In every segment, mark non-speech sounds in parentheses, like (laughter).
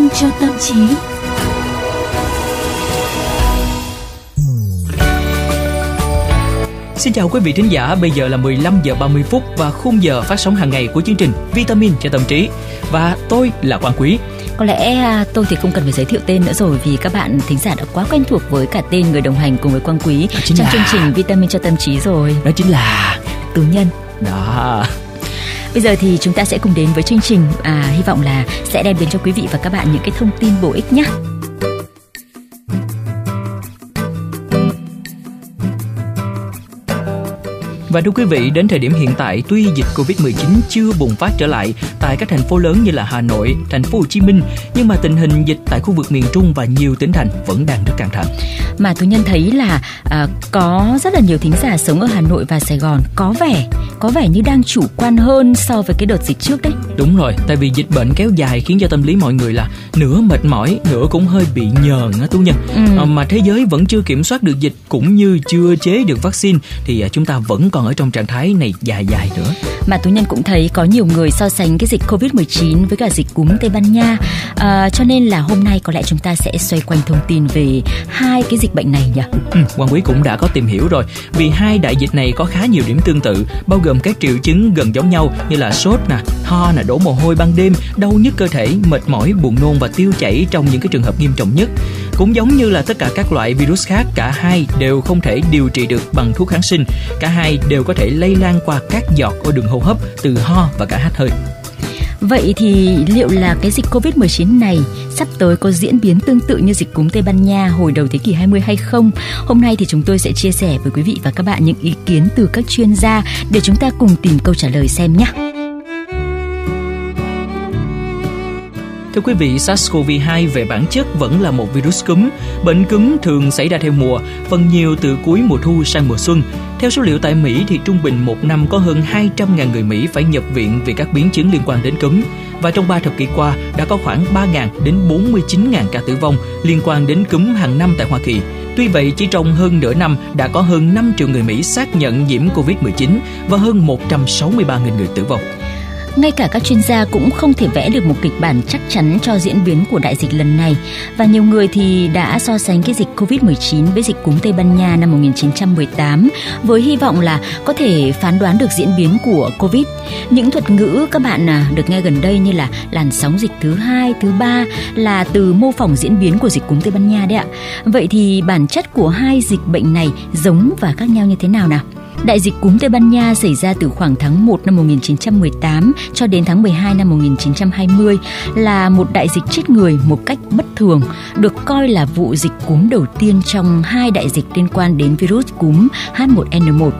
Vitamin cho tâm trí. Xin chào quý vị thính giả, bây giờ là 15 giờ 30 phút và khung giờ phát sóng hàng ngày của chương trình Vitamin cho tâm trí. Và tôi là Quang Quý. Có lẽ à, tôi thì không cần phải giới thiệu tên nữa rồi vì các bạn thính giả đã quá quen thuộc với cả tên người đồng hành cùng với Quang Quý trong là... chương trình Vitamin cho tâm trí rồi. Đó chính là Tú Nhân. Đó. Bây giờ thì chúng ta sẽ cùng đến với chương trình à, hy vọng là sẽ đem đến cho quý vị và các bạn những cái thông tin bổ ích nhé. Và thưa quý vị, đến thời điểm hiện tại, tuy dịch Covid-19 chưa bùng phát trở lại tại các thành phố lớn như là Hà Nội, thành phố Hồ Chí Minh, nhưng mà tình hình dịch tại khu vực miền Trung và nhiều tỉnh thành vẫn đang rất căng thẳng. Mà tôi nhân thấy là à, có rất là nhiều thính giả sống ở Hà Nội và Sài Gòn có vẻ có vẻ như đang chủ quan hơn so với cái đợt dịch trước đấy. Đúng rồi, tại vì dịch bệnh kéo dài khiến cho tâm lý mọi người là nửa mệt mỏi, nửa cũng hơi bị nhờn á Tú Nhân. Ừ. À, mà thế giới vẫn chưa kiểm soát được dịch cũng như chưa chế được vaccine thì à, chúng ta vẫn còn ở trong trạng thái này dài dài nữa. Mà Tú Nhân cũng thấy có nhiều người so sánh cái dịch Covid-19 với cả dịch cúm Tây Ban Nha. À, cho nên là hôm nay có lẽ chúng ta sẽ xoay quanh thông tin về hai cái dịch bệnh này nhỉ? Ừ, Hoàng Quý cũng đã có tìm hiểu rồi. Vì hai đại dịch này có khá nhiều điểm tương tự, bao gồm các triệu chứng gần giống nhau như là sốt nè, ho nè, đổ mồ hôi ban đêm, đau nhức cơ thể, mệt mỏi, buồn nôn và tiêu chảy trong những cái trường hợp nghiêm trọng nhất. Cũng giống như là tất cả các loại virus khác, cả hai đều không thể điều trị được bằng thuốc kháng sinh. Cả hai đều có thể lây lan qua các giọt ở đường hô hấp từ ho và cả hắt hơi. Vậy thì liệu là cái dịch Covid-19 này sắp tới có diễn biến tương tự như dịch cúm Tây Ban Nha hồi đầu thế kỷ 20 hay không? Hôm nay thì chúng tôi sẽ chia sẻ với quý vị và các bạn những ý kiến từ các chuyên gia để chúng ta cùng tìm câu trả lời xem nhé. Thưa quý vị, SARS-CoV-2 về bản chất vẫn là một virus cúm. Bệnh cúm thường xảy ra theo mùa, phần nhiều từ cuối mùa thu sang mùa xuân. Theo số liệu tại Mỹ thì trung bình một năm có hơn 200.000 người Mỹ phải nhập viện vì các biến chứng liên quan đến cúm. Và trong 3 thập kỷ qua đã có khoảng 3.000 đến 49.000 ca tử vong liên quan đến cúm hàng năm tại Hoa Kỳ. Tuy vậy, chỉ trong hơn nửa năm đã có hơn 5 triệu người Mỹ xác nhận nhiễm COVID-19 và hơn 163.000 người tử vong ngay cả các chuyên gia cũng không thể vẽ được một kịch bản chắc chắn cho diễn biến của đại dịch lần này và nhiều người thì đã so sánh cái dịch Covid-19 với dịch cúm Tây Ban Nha năm 1918 với hy vọng là có thể phán đoán được diễn biến của Covid. Những thuật ngữ các bạn à, được nghe gần đây như là làn sóng dịch thứ hai, thứ ba là từ mô phỏng diễn biến của dịch cúm Tây Ban Nha đấy ạ. Vậy thì bản chất của hai dịch bệnh này giống và khác nhau như thế nào nào? Đại dịch cúm Tây Ban Nha xảy ra từ khoảng tháng 1 năm 1918 cho đến tháng 12 năm 1920 là một đại dịch chết người một cách bất thường, được coi là vụ dịch cúm đầu tiên trong hai đại dịch liên quan đến virus cúm H1N1.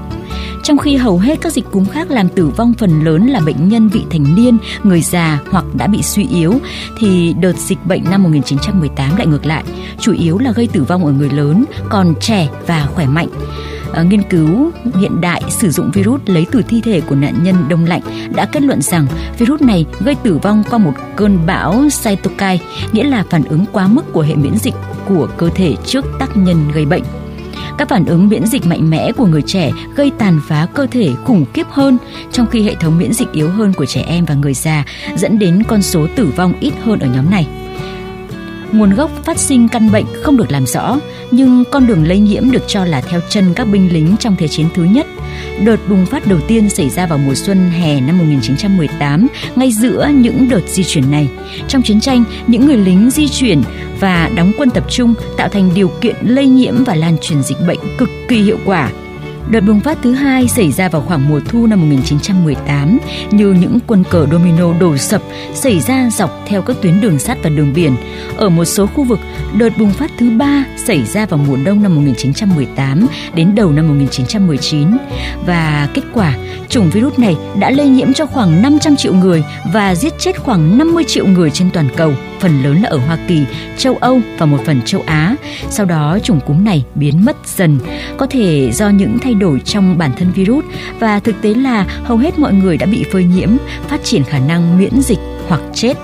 Trong khi hầu hết các dịch cúm khác làm tử vong phần lớn là bệnh nhân vị thành niên, người già hoặc đã bị suy yếu, thì đợt dịch bệnh năm 1918 lại ngược lại, chủ yếu là gây tử vong ở người lớn, còn trẻ và khỏe mạnh. Ờ, nghiên cứu hiện đại sử dụng virus lấy từ thi thể của nạn nhân đông lạnh đã kết luận rằng virus này gây tử vong qua một cơn bão cytokine, nghĩa là phản ứng quá mức của hệ miễn dịch của cơ thể trước tác nhân gây bệnh. Các phản ứng miễn dịch mạnh mẽ của người trẻ gây tàn phá cơ thể khủng khiếp hơn, trong khi hệ thống miễn dịch yếu hơn của trẻ em và người già dẫn đến con số tử vong ít hơn ở nhóm này. Nguồn gốc phát sinh căn bệnh không được làm rõ, nhưng con đường lây nhiễm được cho là theo chân các binh lính trong Thế chiến thứ nhất. Đợt bùng phát đầu tiên xảy ra vào mùa xuân hè năm 1918, ngay giữa những đợt di chuyển này. Trong chiến tranh, những người lính di chuyển và đóng quân tập trung tạo thành điều kiện lây nhiễm và lan truyền dịch bệnh cực kỳ hiệu quả Đợt bùng phát thứ hai xảy ra vào khoảng mùa thu năm 1918 như những quân cờ domino đổ sập xảy ra dọc theo các tuyến đường sắt và đường biển. Ở một số khu vực, đợt bùng phát thứ ba xảy ra vào mùa đông năm 1918 đến đầu năm 1919 và kết quả chủng virus này đã lây nhiễm cho khoảng 500 triệu người và giết chết khoảng 50 triệu người trên toàn cầu, phần lớn là ở Hoa Kỳ, châu Âu và một phần châu Á. Sau đó chủng cúm này biến mất dần, có thể do những thay đổi trong bản thân virus và thực tế là hầu hết mọi người đã bị phơi nhiễm, phát triển khả năng miễn dịch hoặc chết.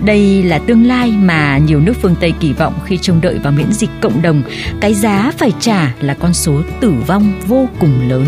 Đây là tương lai mà nhiều nước phương Tây kỳ vọng khi trông đợi vào miễn dịch cộng đồng. Cái giá phải trả là con số tử vong vô cùng lớn.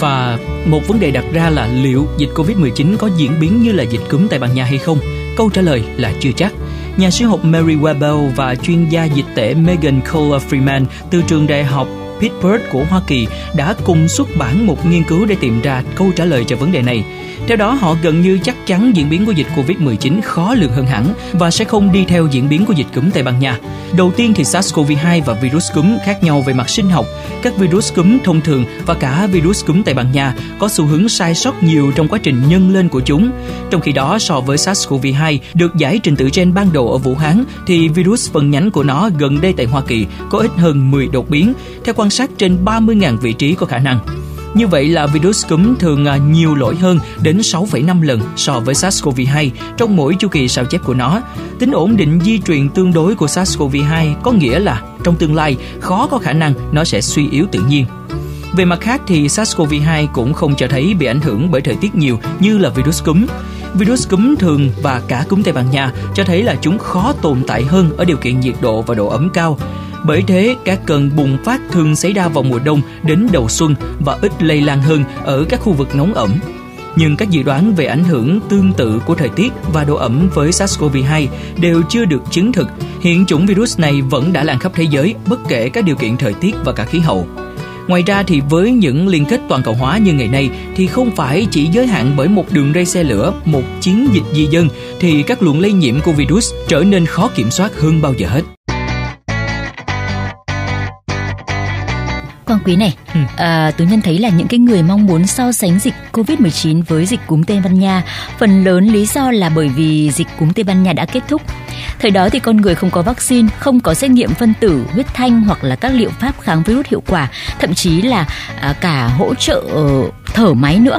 Và một vấn đề đặt ra là liệu dịch Covid-19 có diễn biến như là dịch cúm tại Ban Nha hay không? Câu trả lời là chưa chắc. Nhà sử học Mary Webel và chuyên gia dịch tễ Megan Kohler Freeman từ trường đại học Pittsburgh của Hoa Kỳ đã cùng xuất bản một nghiên cứu để tìm ra câu trả lời cho vấn đề này. Theo đó, họ gần như chắc chắn diễn biến của dịch Covid-19 khó lường hơn hẳn và sẽ không đi theo diễn biến của dịch cúm Tây Ban Nha. Đầu tiên thì SARS-CoV-2 và virus cúm khác nhau về mặt sinh học. Các virus cúm thông thường và cả virus cúm Tây Ban Nha có xu hướng sai sót nhiều trong quá trình nhân lên của chúng. Trong khi đó, so với SARS-CoV-2 được giải trình tự gen ban đầu ở Vũ Hán thì virus phân nhánh của nó gần đây tại Hoa Kỳ có ít hơn 10 đột biến, theo quan sát trên 30.000 vị trí có khả năng. Như vậy là virus cúm thường à, nhiều lỗi hơn đến 6,5 lần so với SARS-CoV-2 trong mỗi chu kỳ sao chép của nó. Tính ổn định di truyền tương đối của SARS-CoV-2 có nghĩa là trong tương lai khó có khả năng nó sẽ suy yếu tự nhiên. Về mặt khác thì SARS-CoV-2 cũng không cho thấy bị ảnh hưởng bởi thời tiết nhiều như là virus cúm. Virus cúm thường và cả cúm Tây Ban Nha cho thấy là chúng khó tồn tại hơn ở điều kiện nhiệt độ và độ ẩm cao. Bởi thế, các cơn bùng phát thường xảy ra vào mùa đông đến đầu xuân và ít lây lan hơn ở các khu vực nóng ẩm. Nhưng các dự đoán về ảnh hưởng tương tự của thời tiết và độ ẩm với SARS-CoV-2 đều chưa được chứng thực. Hiện chủng virus này vẫn đã lan khắp thế giới bất kể các điều kiện thời tiết và cả khí hậu. Ngoài ra thì với những liên kết toàn cầu hóa như ngày nay thì không phải chỉ giới hạn bởi một đường ray xe lửa, một chiến dịch di dân thì các luồng lây nhiễm của virus trở nên khó kiểm soát hơn bao giờ hết. Quang Quý này, ừ. à, tú nhân thấy là những cái người mong muốn so sánh dịch Covid-19 với dịch cúm Tây Ban Nha, phần lớn lý do là bởi vì dịch cúm Tây Ban Nha đã kết thúc. Thời đó thì con người không có vaccine, không có xét nghiệm phân tử, huyết thanh hoặc là các liệu pháp kháng virus hiệu quả, thậm chí là à, cả hỗ trợ thở máy nữa.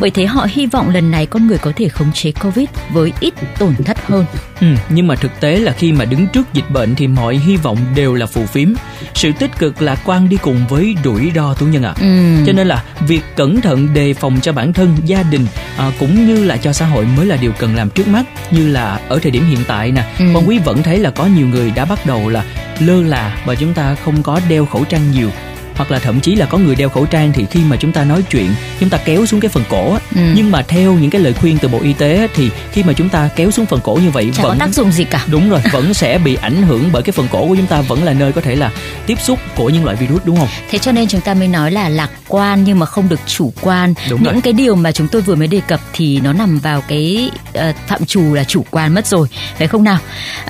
Bởi thế họ hy vọng lần này con người có thể khống chế Covid với ít tổn thất hơn. Ừ, nhưng mà thực tế là khi mà đứng trước dịch bệnh thì mọi hy vọng đều là phù phiếm. Sự tích cực lạc quan đi cùng với rủi ro tú nhân ạ. À. Ừ. Cho nên là việc cẩn thận đề phòng cho bản thân, gia đình à, cũng như là cho xã hội mới là điều cần làm trước mắt. Như là ở thời điểm hiện tại nè, ừ. con quý vẫn thấy là có nhiều người đã bắt đầu là lơ là và chúng ta không có đeo khẩu trang nhiều hoặc là thậm chí là có người đeo khẩu trang thì khi mà chúng ta nói chuyện chúng ta kéo xuống cái phần cổ ừ. nhưng mà theo những cái lời khuyên từ bộ y tế thì khi mà chúng ta kéo xuống phần cổ như vậy Chả vẫn có tác dụng gì cả. Đúng rồi (laughs) vẫn sẽ bị ảnh hưởng bởi cái phần cổ của chúng ta vẫn là nơi có thể là tiếp xúc của những loại virus đúng không? Thế cho nên chúng ta mới nói là lạc quan nhưng mà không được chủ quan. Đúng những rồi. cái điều mà chúng tôi vừa mới đề cập thì nó nằm vào cái uh, phạm trù là chủ quan mất rồi phải không nào?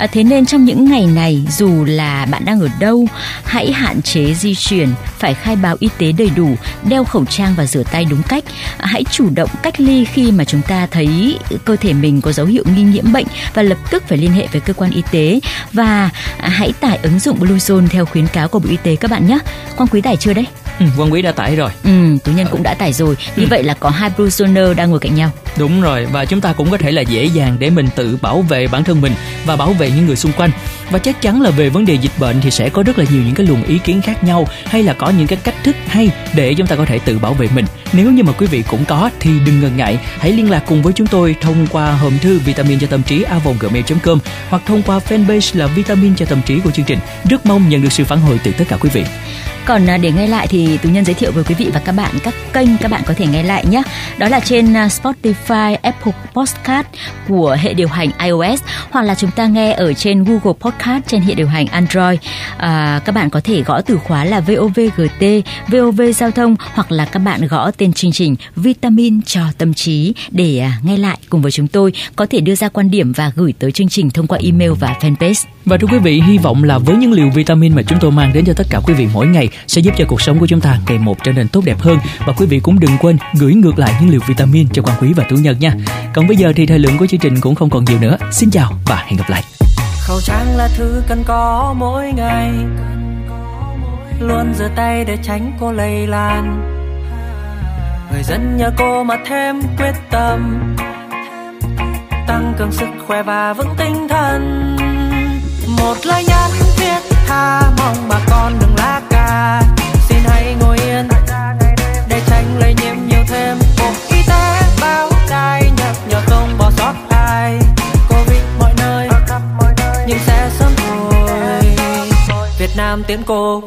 Uh, thế nên trong những ngày này dù là bạn đang ở đâu hãy hạn chế di chuyển phải khai báo y tế đầy đủ, đeo khẩu trang và rửa tay đúng cách. Hãy chủ động cách ly khi mà chúng ta thấy cơ thể mình có dấu hiệu nghi nhiễm bệnh và lập tức phải liên hệ với cơ quan y tế và hãy tải ứng dụng Bluezone theo khuyến cáo của Bộ Y tế các bạn nhé. Quang Quý tải chưa đấy? Ừ, Quang Quý đã tải rồi. Ừ, tú nhân cũng đã tải rồi. Như ừ. vậy là có hai Bluezoner đang ngồi cạnh nhau. Đúng rồi và chúng ta cũng có thể là dễ dàng để mình tự bảo vệ bản thân mình và bảo vệ những người xung quanh. Và chắc chắn là về vấn đề dịch bệnh thì sẽ có rất là nhiều những cái luồng ý kiến khác nhau hay là có những cái cách thức hay để chúng ta có thể tự bảo vệ mình. Nếu như mà quý vị cũng có thì đừng ngần ngại, hãy liên lạc cùng với chúng tôi thông qua hòm thư vitamin cho tâm trí avonggmail.com hoặc thông qua fanpage là vitamin cho tâm trí của chương trình. Rất mong nhận được sự phản hồi từ tất cả quý vị. Còn à, để nghe lại thì Tú Nhân giới thiệu với quý vị và các bạn các kênh các bạn có thể nghe lại nhé. Đó là trên à, Spotify, Apple Podcast của hệ điều hành iOS hoặc là chúng ta nghe ở trên Google Podcast trên hệ điều hành Android. À, các bạn có thể gõ từ khóa là VOVGT, VOV Giao thông hoặc là các bạn gõ tên chương trình Vitamin cho tâm trí để à, nghe lại cùng với chúng tôi có thể đưa ra quan điểm và gửi tới chương trình thông qua email và fanpage. Và thưa quý vị, hy vọng là với những liều vitamin mà chúng tôi mang đến cho tất cả quý vị mỗi ngày sẽ giúp cho cuộc sống của chúng ta ngày một trở nên tốt đẹp hơn và quý vị cũng đừng quên gửi ngược lại những liều vitamin cho quan quý và tú nhân nha. Còn bây giờ thì thời lượng của chương trình cũng không còn nhiều nữa. Xin chào và hẹn gặp lại. Khẩu trang là thứ cần có mỗi ngày Luôn rửa tay để tránh cô lây lan Người dân nhờ cô mà thêm quyết tâm Tăng cường sức khỏe và vững tinh thần Một lời nhắn thiết tha mong bà con đừng lạc xin hãy ngồi yên để tránh lây nhiễm nhiều thêm. Bộ y tế báo tai nhắc nhở không bỏ sót ai. Covid mọi nơi, nhưng sẽ sớm thôi. Việt nam tiến cô